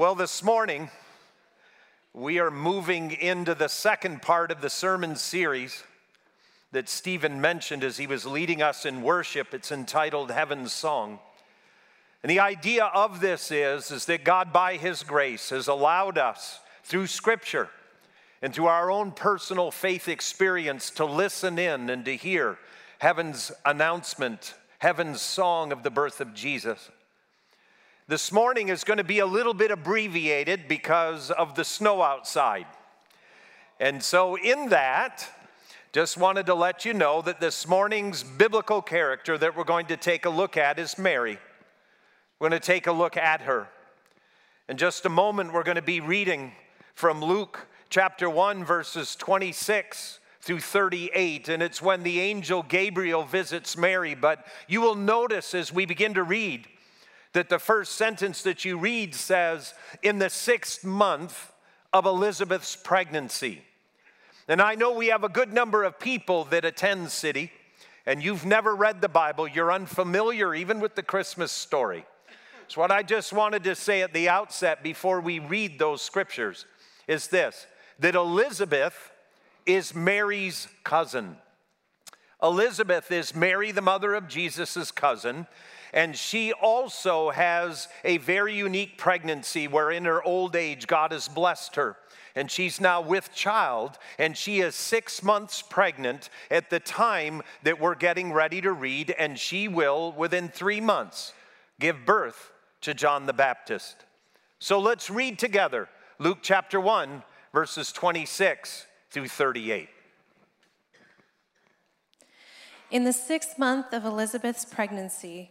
Well, this morning, we are moving into the second part of the sermon series that Stephen mentioned as he was leading us in worship. It's entitled Heaven's Song. And the idea of this is, is that God, by His grace, has allowed us through Scripture and through our own personal faith experience to listen in and to hear heaven's announcement, heaven's song of the birth of Jesus. This morning is going to be a little bit abbreviated because of the snow outside. And so, in that, just wanted to let you know that this morning's biblical character that we're going to take a look at is Mary. We're going to take a look at her. In just a moment, we're going to be reading from Luke chapter 1, verses 26 through 38, and it's when the angel Gabriel visits Mary. But you will notice as we begin to read, that the first sentence that you read says, in the sixth month of Elizabeth's pregnancy. And I know we have a good number of people that attend City, and you've never read the Bible, you're unfamiliar even with the Christmas story. So, what I just wanted to say at the outset before we read those scriptures is this that Elizabeth is Mary's cousin. Elizabeth is Mary, the mother of Jesus' cousin, and she also has a very unique pregnancy where in her old age, God has blessed her. And she's now with child, and she is six months pregnant at the time that we're getting ready to read, and she will, within three months, give birth to John the Baptist. So let's read together Luke chapter 1, verses 26 through 38. In the sixth month of Elizabeth's pregnancy,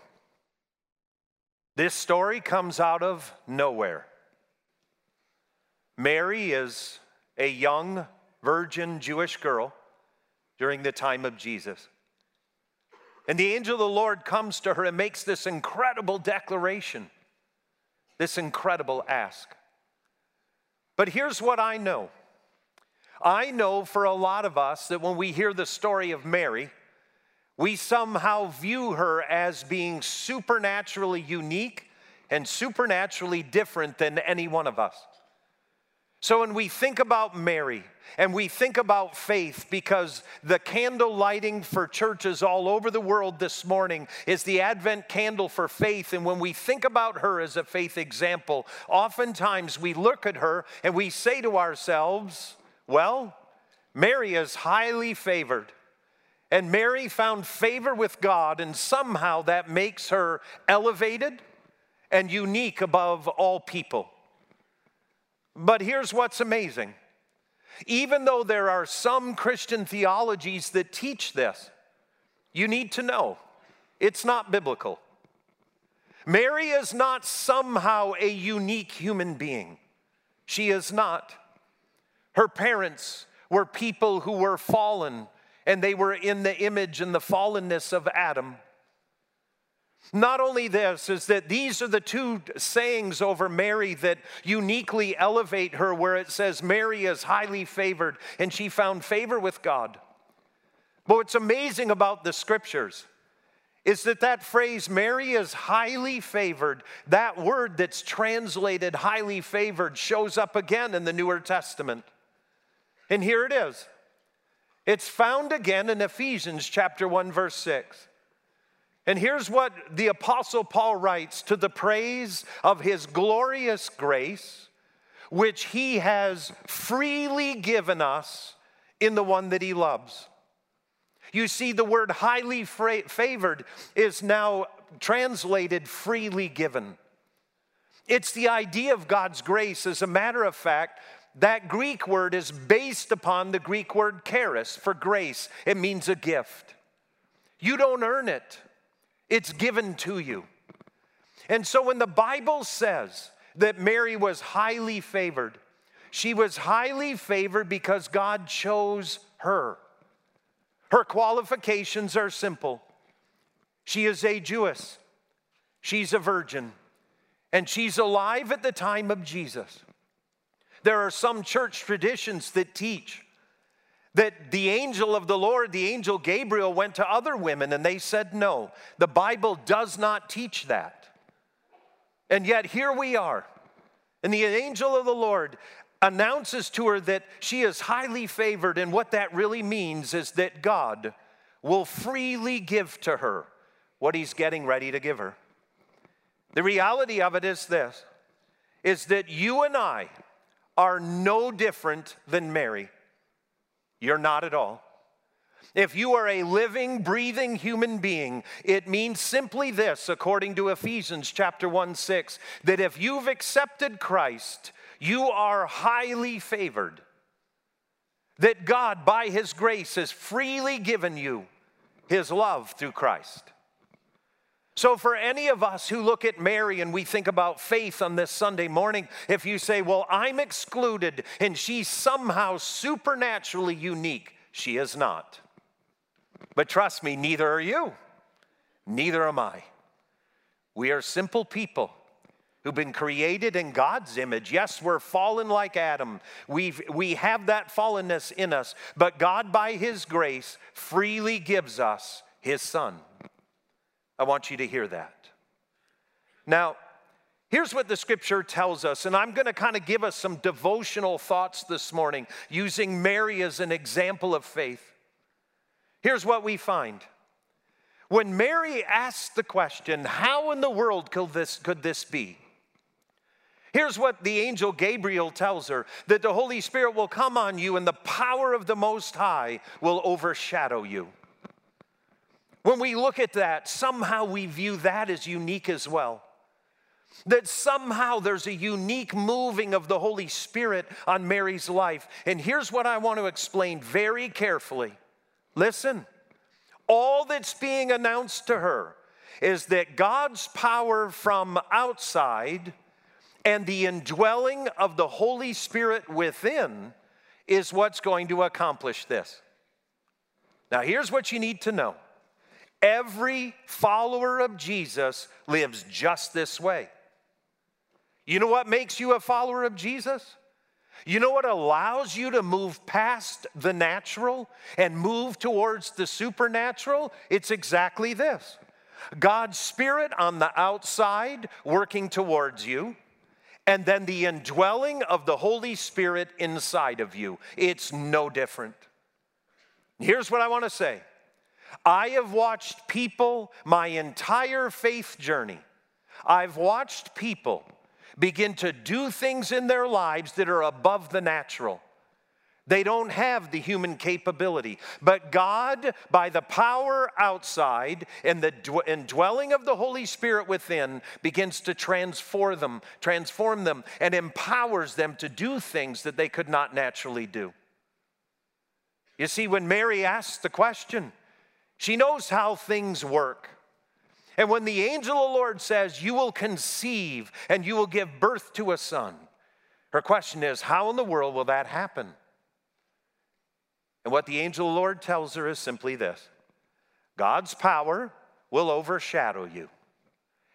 This story comes out of nowhere. Mary is a young virgin Jewish girl during the time of Jesus. And the angel of the Lord comes to her and makes this incredible declaration, this incredible ask. But here's what I know I know for a lot of us that when we hear the story of Mary, we somehow view her as being supernaturally unique and supernaturally different than any one of us. So when we think about Mary and we think about faith, because the candle lighting for churches all over the world this morning is the Advent candle for faith. And when we think about her as a faith example, oftentimes we look at her and we say to ourselves, well, Mary is highly favored. And Mary found favor with God, and somehow that makes her elevated and unique above all people. But here's what's amazing even though there are some Christian theologies that teach this, you need to know it's not biblical. Mary is not somehow a unique human being. She is not. Her parents were people who were fallen and they were in the image and the fallenness of Adam. Not only this, is that these are the two sayings over Mary that uniquely elevate her, where it says, Mary is highly favored and she found favor with God. But what's amazing about the scriptures is that that phrase, Mary is highly favored, that word that's translated highly favored shows up again in the Newer Testament. And here it is. It's found again in Ephesians chapter 1 verse 6. And here's what the apostle Paul writes to the praise of his glorious grace which he has freely given us in the one that he loves. You see, the word highly favored is now translated freely given. It's the idea of God's grace. As a matter of fact, that Greek word is based upon the Greek word charis for grace. It means a gift. You don't earn it, it's given to you. And so when the Bible says that Mary was highly favored, she was highly favored because God chose her. Her qualifications are simple. She is a Jewess, she's a virgin, and she's alive at the time of Jesus. There are some church traditions that teach that the angel of the Lord, the angel Gabriel, went to other women and they said no. The Bible does not teach that. And yet here we are. And the angel of the Lord announces to her that she is highly favored, and what that really means is that God will freely give to her what he's getting ready to give her. The reality of it is this is that you and I are no different than Mary. You're not at all. If you are a living, breathing human being, it means simply this, according to Ephesians chapter 1 6, that if you've accepted Christ, you are highly favored. That God, by His grace, has freely given you His love through Christ. So, for any of us who look at Mary and we think about faith on this Sunday morning, if you say, Well, I'm excluded and she's somehow supernaturally unique, she is not. But trust me, neither are you, neither am I. We are simple people who've been created in God's image. Yes, we're fallen like Adam. We've, we have that fallenness in us, but God, by His grace, freely gives us His Son. I want you to hear that. Now, here's what the scripture tells us, and I'm going to kind of give us some devotional thoughts this morning using Mary as an example of faith. Here's what we find. When Mary asked the question, How in the world could this, could this be? Here's what the angel Gabriel tells her that the Holy Spirit will come on you and the power of the Most High will overshadow you. When we look at that, somehow we view that as unique as well. That somehow there's a unique moving of the Holy Spirit on Mary's life. And here's what I want to explain very carefully. Listen, all that's being announced to her is that God's power from outside and the indwelling of the Holy Spirit within is what's going to accomplish this. Now, here's what you need to know every follower of Jesus lives just this way. You know what makes you a follower of Jesus? You know what allows you to move past the natural and move towards the supernatural? It's exactly this God's Spirit on the outside working towards you, and then the indwelling of the Holy Spirit inside of you. It's no different. Here's what I want to say I have watched people my entire faith journey. I've watched people begin to do things in their lives that are above the natural. They don't have the human capability. But God, by the power outside and the indwelling of the Holy Spirit within, begins to transform them, transform them, and empowers them to do things that they could not naturally do. You see, when Mary asked the question, she knows how things work. And when the angel of the Lord says, You will conceive and you will give birth to a son, her question is, How in the world will that happen? And what the angel of the Lord tells her is simply this God's power will overshadow you,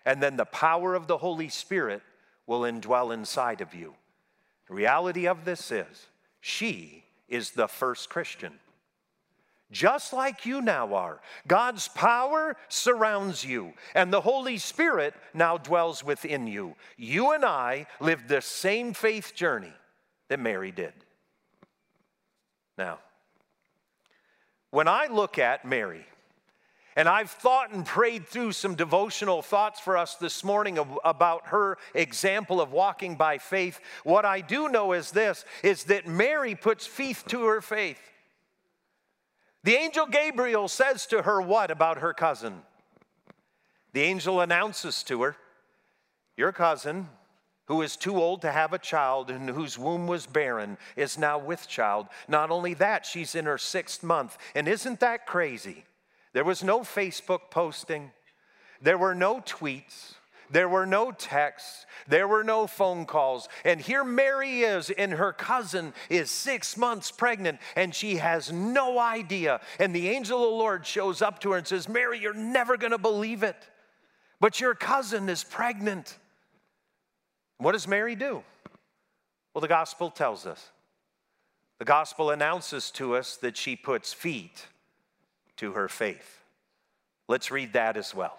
and then the power of the Holy Spirit will indwell inside of you. The reality of this is, she is the first Christian. Just like you now are. God's power surrounds you, and the Holy Spirit now dwells within you. You and I lived the same faith journey that Mary did. Now, when I look at Mary, and I've thought and prayed through some devotional thoughts for us this morning about her example of walking by faith. What I do know is this is that Mary puts faith to her faith. The angel Gabriel says to her what about her cousin? The angel announces to her, Your cousin, who is too old to have a child and whose womb was barren, is now with child. Not only that, she's in her sixth month. And isn't that crazy? There was no Facebook posting, there were no tweets. There were no texts. There were no phone calls. And here Mary is, and her cousin is six months pregnant, and she has no idea. And the angel of the Lord shows up to her and says, Mary, you're never going to believe it, but your cousin is pregnant. What does Mary do? Well, the gospel tells us. The gospel announces to us that she puts feet to her faith. Let's read that as well.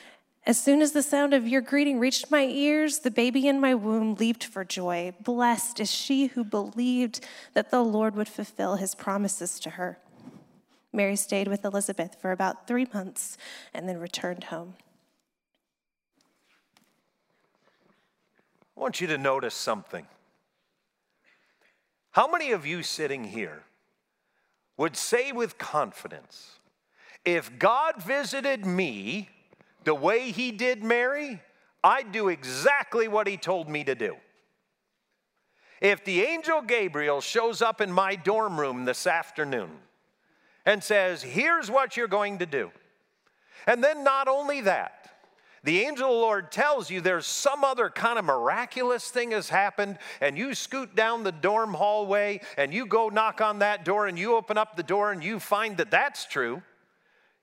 As soon as the sound of your greeting reached my ears, the baby in my womb leaped for joy. Blessed is she who believed that the Lord would fulfill his promises to her. Mary stayed with Elizabeth for about three months and then returned home. I want you to notice something. How many of you sitting here would say with confidence, if God visited me, the way he did Mary, I'd do exactly what he told me to do. If the angel Gabriel shows up in my dorm room this afternoon and says, Here's what you're going to do, and then not only that, the angel of the Lord tells you there's some other kind of miraculous thing has happened, and you scoot down the dorm hallway and you go knock on that door and you open up the door and you find that that's true,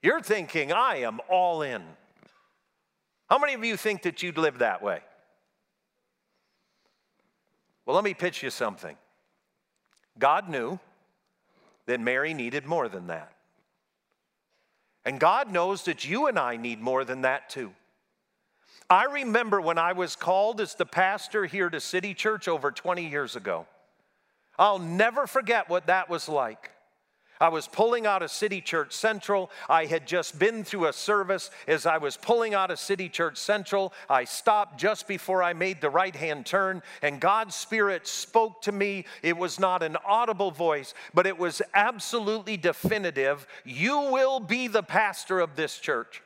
you're thinking, I am all in. How many of you think that you'd live that way? Well, let me pitch you something. God knew that Mary needed more than that. And God knows that you and I need more than that too. I remember when I was called as the pastor here to City Church over 20 years ago. I'll never forget what that was like. I was pulling out of City Church Central. I had just been through a service. As I was pulling out of City Church Central, I stopped just before I made the right hand turn, and God's Spirit spoke to me. It was not an audible voice, but it was absolutely definitive. You will be the pastor of this church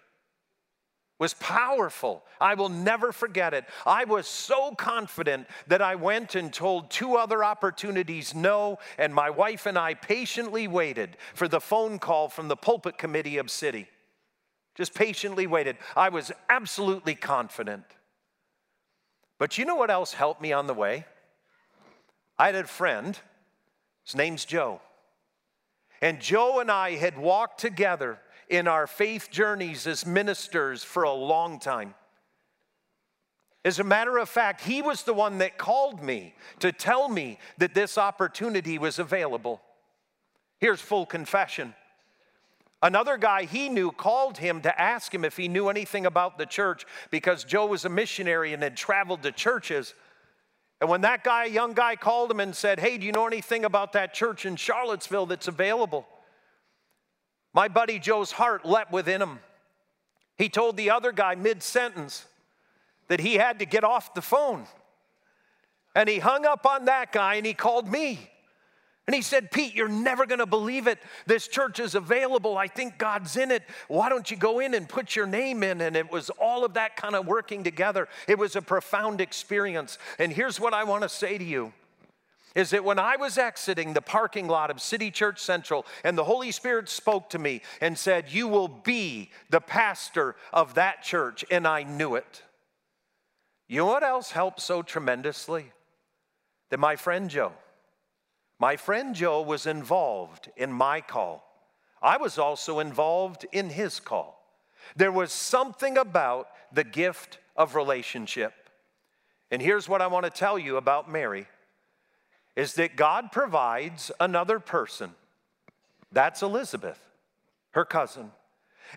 was powerful. I will never forget it. I was so confident that I went and told two other opportunities no, and my wife and I patiently waited for the phone call from the pulpit committee of city. Just patiently waited. I was absolutely confident. But you know what else helped me on the way? I had a friend, his name's Joe. And Joe and I had walked together in our faith journeys as ministers for a long time. As a matter of fact, he was the one that called me to tell me that this opportunity was available. Here's full confession. Another guy he knew called him to ask him if he knew anything about the church because Joe was a missionary and had traveled to churches. And when that guy, young guy, called him and said, Hey, do you know anything about that church in Charlottesville that's available? My buddy Joe's heart leapt within him. He told the other guy mid sentence that he had to get off the phone. And he hung up on that guy and he called me. And he said, Pete, you're never gonna believe it. This church is available. I think God's in it. Why don't you go in and put your name in? And it was all of that kind of working together. It was a profound experience. And here's what I wanna say to you is that when I was exiting the parking lot of City Church Central and the Holy Spirit spoke to me and said, You will be the pastor of that church, and I knew it. You know what else helped so tremendously? That my friend Joe, my friend Joe was involved in my call. I was also involved in his call. There was something about the gift of relationship. And here's what I want to tell you about Mary is that God provides another person. That's Elizabeth, her cousin.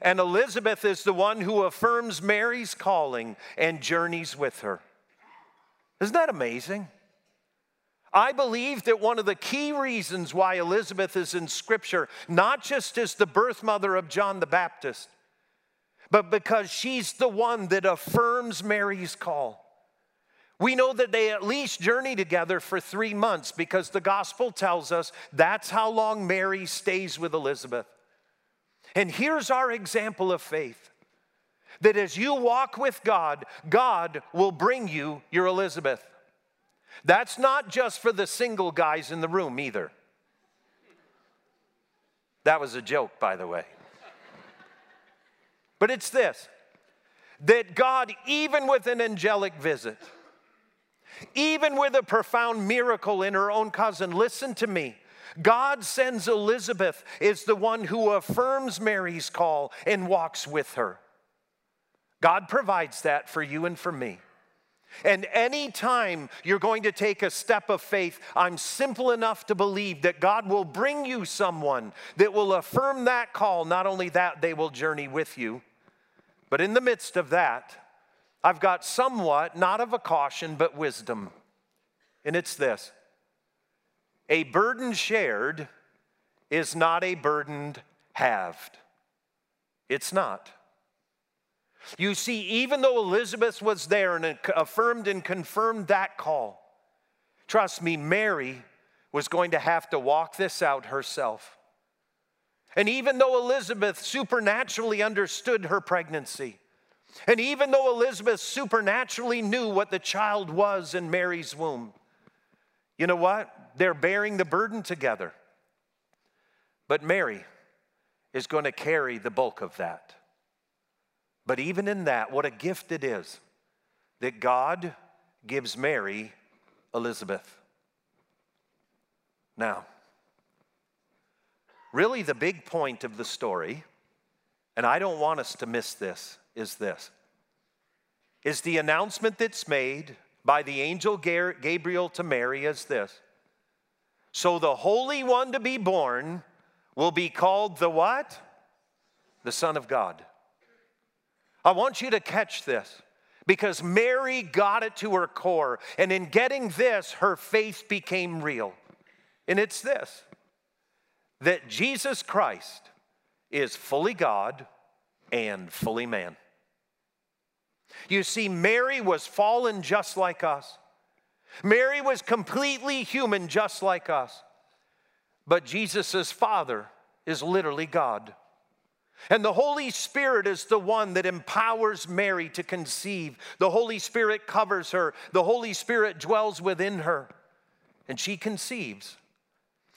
And Elizabeth is the one who affirms Mary's calling and journeys with her. Isn't that amazing? I believe that one of the key reasons why Elizabeth is in Scripture, not just as the birth mother of John the Baptist, but because she's the one that affirms Mary's call. We know that they at least journey together for three months because the gospel tells us that's how long Mary stays with Elizabeth. And here's our example of faith that as you walk with God, God will bring you your Elizabeth. That's not just for the single guys in the room either. That was a joke, by the way. But it's this that God, even with an angelic visit, even with a profound miracle in her own cousin, listen to me. God sends Elizabeth is the one who affirms Mary's call and walks with her. God provides that for you and for me. And anytime you're going to take a step of faith, I'm simple enough to believe that God will bring you someone that will affirm that call. Not only that, they will journey with you. But in the midst of that, I've got somewhat, not of a caution, but wisdom. And it's this a burden shared is not a burden halved. It's not. You see, even though Elizabeth was there and affirmed and confirmed that call, trust me, Mary was going to have to walk this out herself. And even though Elizabeth supernaturally understood her pregnancy, and even though Elizabeth supernaturally knew what the child was in Mary's womb, you know what? They're bearing the burden together. But Mary is going to carry the bulk of that. But even in that, what a gift it is that God gives Mary Elizabeth. Now, really, the big point of the story, and I don't want us to miss this, is this is the announcement that's made by the angel Gabriel to Mary is this. So the Holy One to be born will be called the what? The Son of God. I want you to catch this because Mary got it to her core. And in getting this, her faith became real. And it's this that Jesus Christ is fully God and fully man. You see, Mary was fallen just like us. Mary was completely human just like us. But Jesus' Father is literally God. And the Holy Spirit is the one that empowers Mary to conceive. The Holy Spirit covers her, the Holy Spirit dwells within her, and she conceives.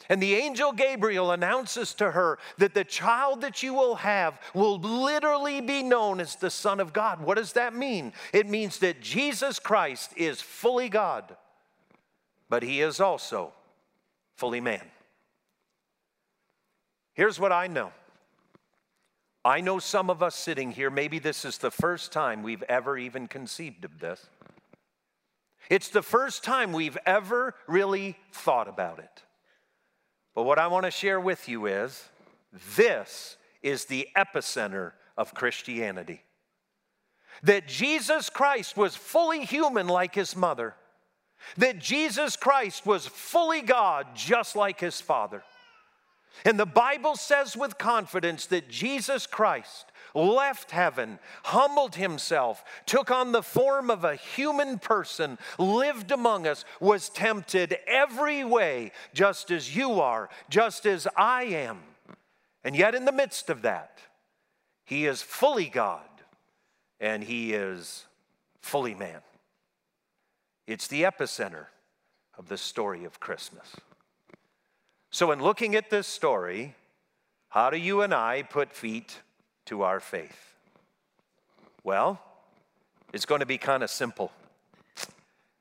And the angel Gabriel announces to her that the child that you will have will literally be known as the Son of God. What does that mean? It means that Jesus Christ is fully God, but he is also fully man. Here's what I know I know some of us sitting here, maybe this is the first time we've ever even conceived of this. It's the first time we've ever really thought about it. But what I want to share with you is this is the epicenter of Christianity. That Jesus Christ was fully human like his mother, that Jesus Christ was fully God just like his father. And the Bible says with confidence that Jesus Christ left heaven, humbled himself, took on the form of a human person, lived among us, was tempted every way, just as you are, just as I am. And yet, in the midst of that, he is fully God and he is fully man. It's the epicenter of the story of Christmas. So, in looking at this story, how do you and I put feet to our faith? Well, it's going to be kind of simple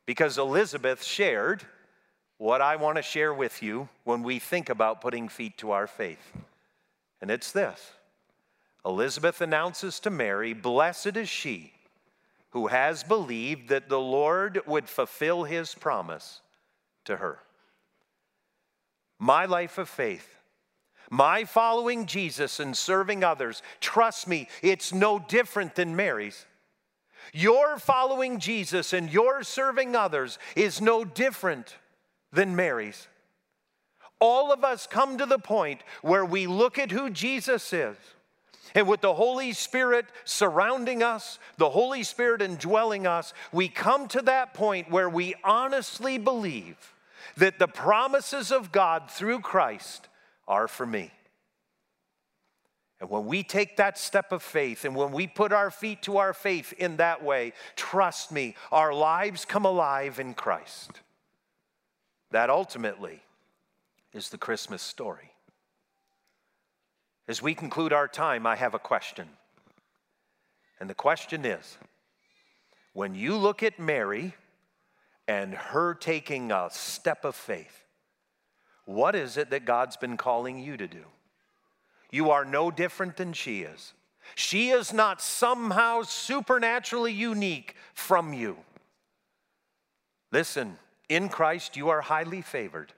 because Elizabeth shared what I want to share with you when we think about putting feet to our faith. And it's this Elizabeth announces to Mary, Blessed is she who has believed that the Lord would fulfill his promise to her. My life of faith, my following Jesus and serving others, trust me, it's no different than Mary's. Your following Jesus and your serving others is no different than Mary's. All of us come to the point where we look at who Jesus is. And with the Holy Spirit surrounding us, the Holy Spirit indwelling us, we come to that point where we honestly believe that the promises of God through Christ are for me. And when we take that step of faith and when we put our feet to our faith in that way, trust me, our lives come alive in Christ. That ultimately is the Christmas story. As we conclude our time, I have a question. And the question is when you look at Mary and her taking a step of faith, what is it that God's been calling you to do? You are no different than she is. She is not somehow supernaturally unique from you. Listen, in Christ you are highly favored.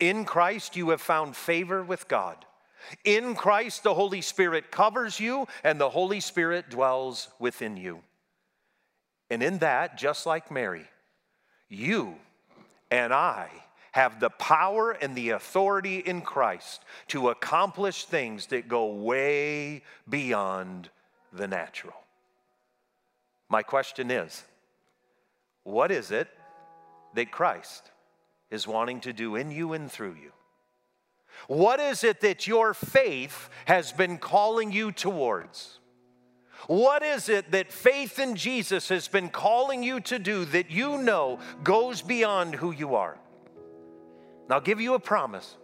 In Christ you have found favor with God. In Christ the Holy Spirit covers you and the Holy Spirit dwells within you. And in that, just like Mary, you and I have the power and the authority in Christ to accomplish things that go way beyond the natural. My question is what is it that Christ is wanting to do in you and through you? What is it that your faith has been calling you towards? What is it that faith in Jesus has been calling you to do that you know goes beyond who you are? And I'll give you a promise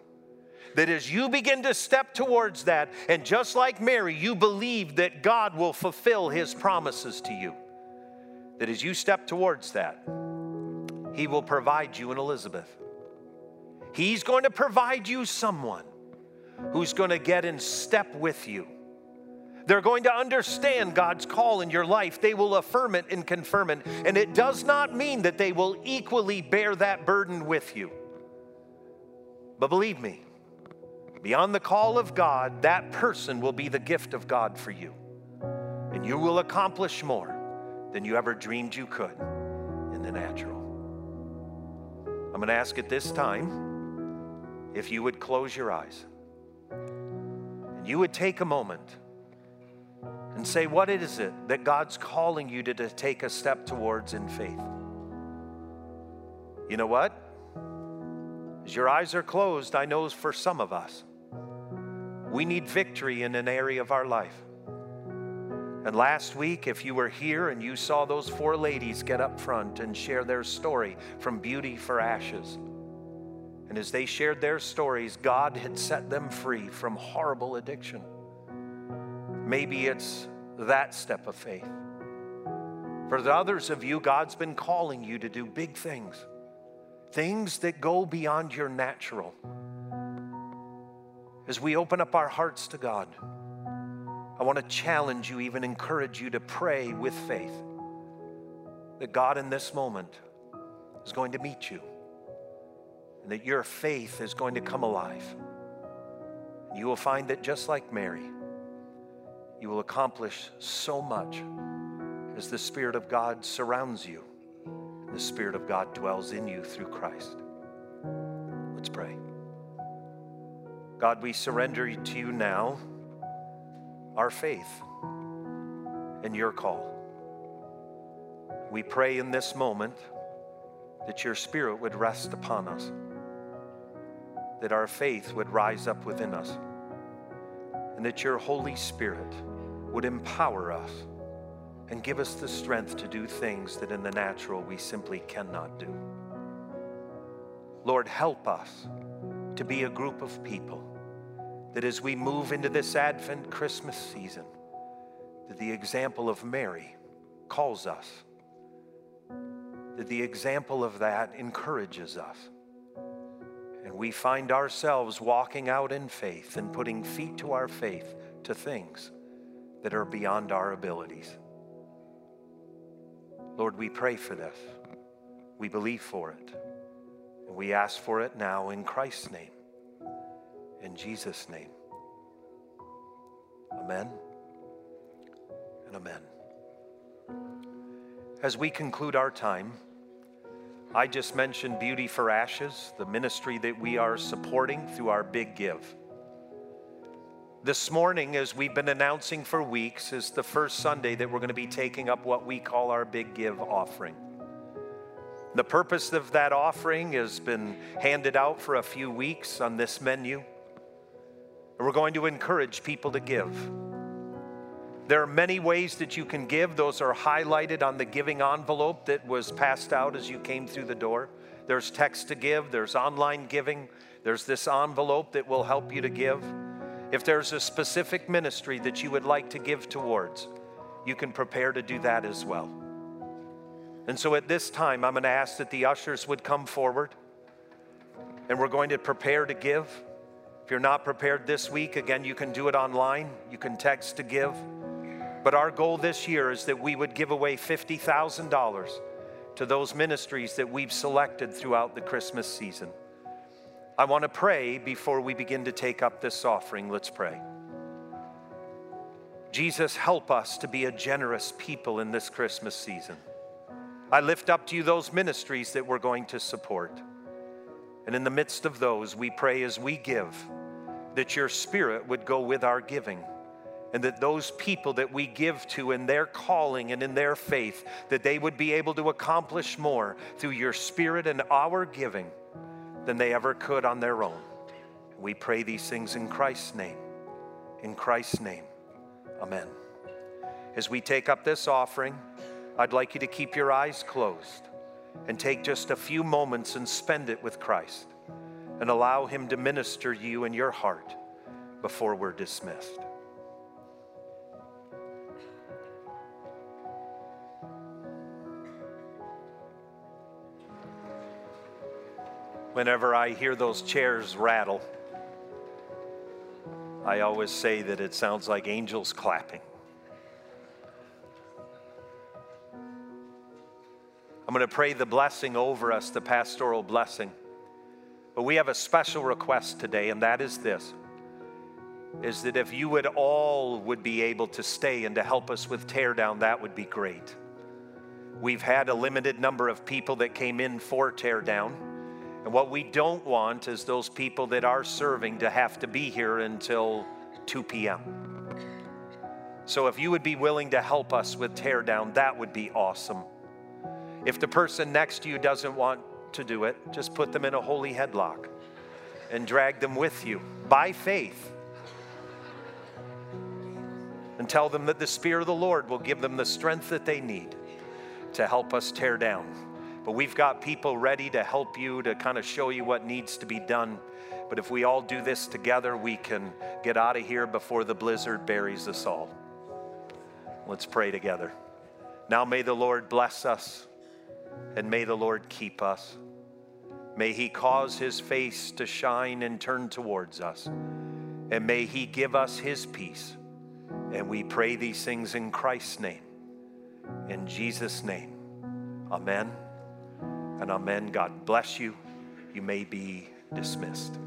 that as you begin to step towards that, and just like Mary, you believe that God will fulfill his promises to you, that as you step towards that, he will provide you an Elizabeth. He's going to provide you someone who's going to get in step with you. They're going to understand God's call in your life. They will affirm it and confirm it. And it does not mean that they will equally bear that burden with you. But believe me, beyond the call of God, that person will be the gift of God for you. And you will accomplish more than you ever dreamed you could in the natural. I'm going to ask at this time if you would close your eyes and you would take a moment and say, What is it that God's calling you to, to take a step towards in faith? You know what? As your eyes are closed, I know for some of us, we need victory in an area of our life. And last week, if you were here and you saw those four ladies get up front and share their story from beauty for ashes, and as they shared their stories, God had set them free from horrible addiction. Maybe it's that step of faith. For the others of you, God's been calling you to do big things things that go beyond your natural. As we open up our hearts to God, I want to challenge you, even encourage you to pray with faith that God in this moment is going to meet you and that your faith is going to come alive. You will find that just like Mary, you will accomplish so much as the Spirit of God surrounds you the Spirit of God dwells in you through Christ. Let's pray. God, we surrender to you now our faith and your call. We pray in this moment that your Spirit would rest upon us, that our faith would rise up within us, and that your Holy Spirit would empower us and give us the strength to do things that in the natural we simply cannot do. Lord, help us to be a group of people that as we move into this Advent Christmas season, that the example of Mary calls us, that the example of that encourages us. And we find ourselves walking out in faith and putting feet to our faith to things that are beyond our abilities. Lord, we pray for this. We believe for it. And we ask for it now in Christ's name. In Jesus' name. Amen and amen. As we conclude our time, I just mentioned Beauty for Ashes, the ministry that we are supporting through our Big Give. This morning, as we've been announcing for weeks, is the first Sunday that we're going to be taking up what we call our Big Give offering. The purpose of that offering has been handed out for a few weeks on this menu. And we're going to encourage people to give. There are many ways that you can give. Those are highlighted on the giving envelope that was passed out as you came through the door. There's text to give, there's online giving, there's this envelope that will help you to give. If there's a specific ministry that you would like to give towards, you can prepare to do that as well. And so at this time, I'm going to ask that the ushers would come forward and we're going to prepare to give. If you're not prepared this week, again, you can do it online. You can text to give. But our goal this year is that we would give away $50,000 to those ministries that we've selected throughout the Christmas season. I want to pray before we begin to take up this offering. Let's pray. Jesus, help us to be a generous people in this Christmas season. I lift up to you those ministries that we're going to support. And in the midst of those, we pray as we give that your spirit would go with our giving and that those people that we give to in their calling and in their faith that they would be able to accomplish more through your spirit and our giving than they ever could on their own. We pray these things in Christ's name. In Christ's name. Amen. As we take up this offering, I'd like you to keep your eyes closed and take just a few moments and spend it with Christ and allow Him to minister you in your heart before we're dismissed. Whenever I hear those chairs rattle, I always say that it sounds like angels clapping. I'm going to pray the blessing over us, the pastoral blessing. But we have a special request today, and that is this is that if you would all would be able to stay and to help us with teardown, that would be great. We've had a limited number of people that came in for teardown. And what we don't want is those people that are serving to have to be here until 2 p.m. So if you would be willing to help us with teardown, that would be awesome. If the person next to you doesn't want to do it, just put them in a holy headlock and drag them with you by faith. And tell them that the Spirit of the Lord will give them the strength that they need to help us tear down. But we've got people ready to help you to kind of show you what needs to be done. But if we all do this together, we can get out of here before the blizzard buries us all. Let's pray together. Now may the Lord bless us and may the Lord keep us. May he cause his face to shine and turn towards us. And may he give us his peace. And we pray these things in Christ's name. In Jesus' name. Amen and amen. God bless you. You may be dismissed.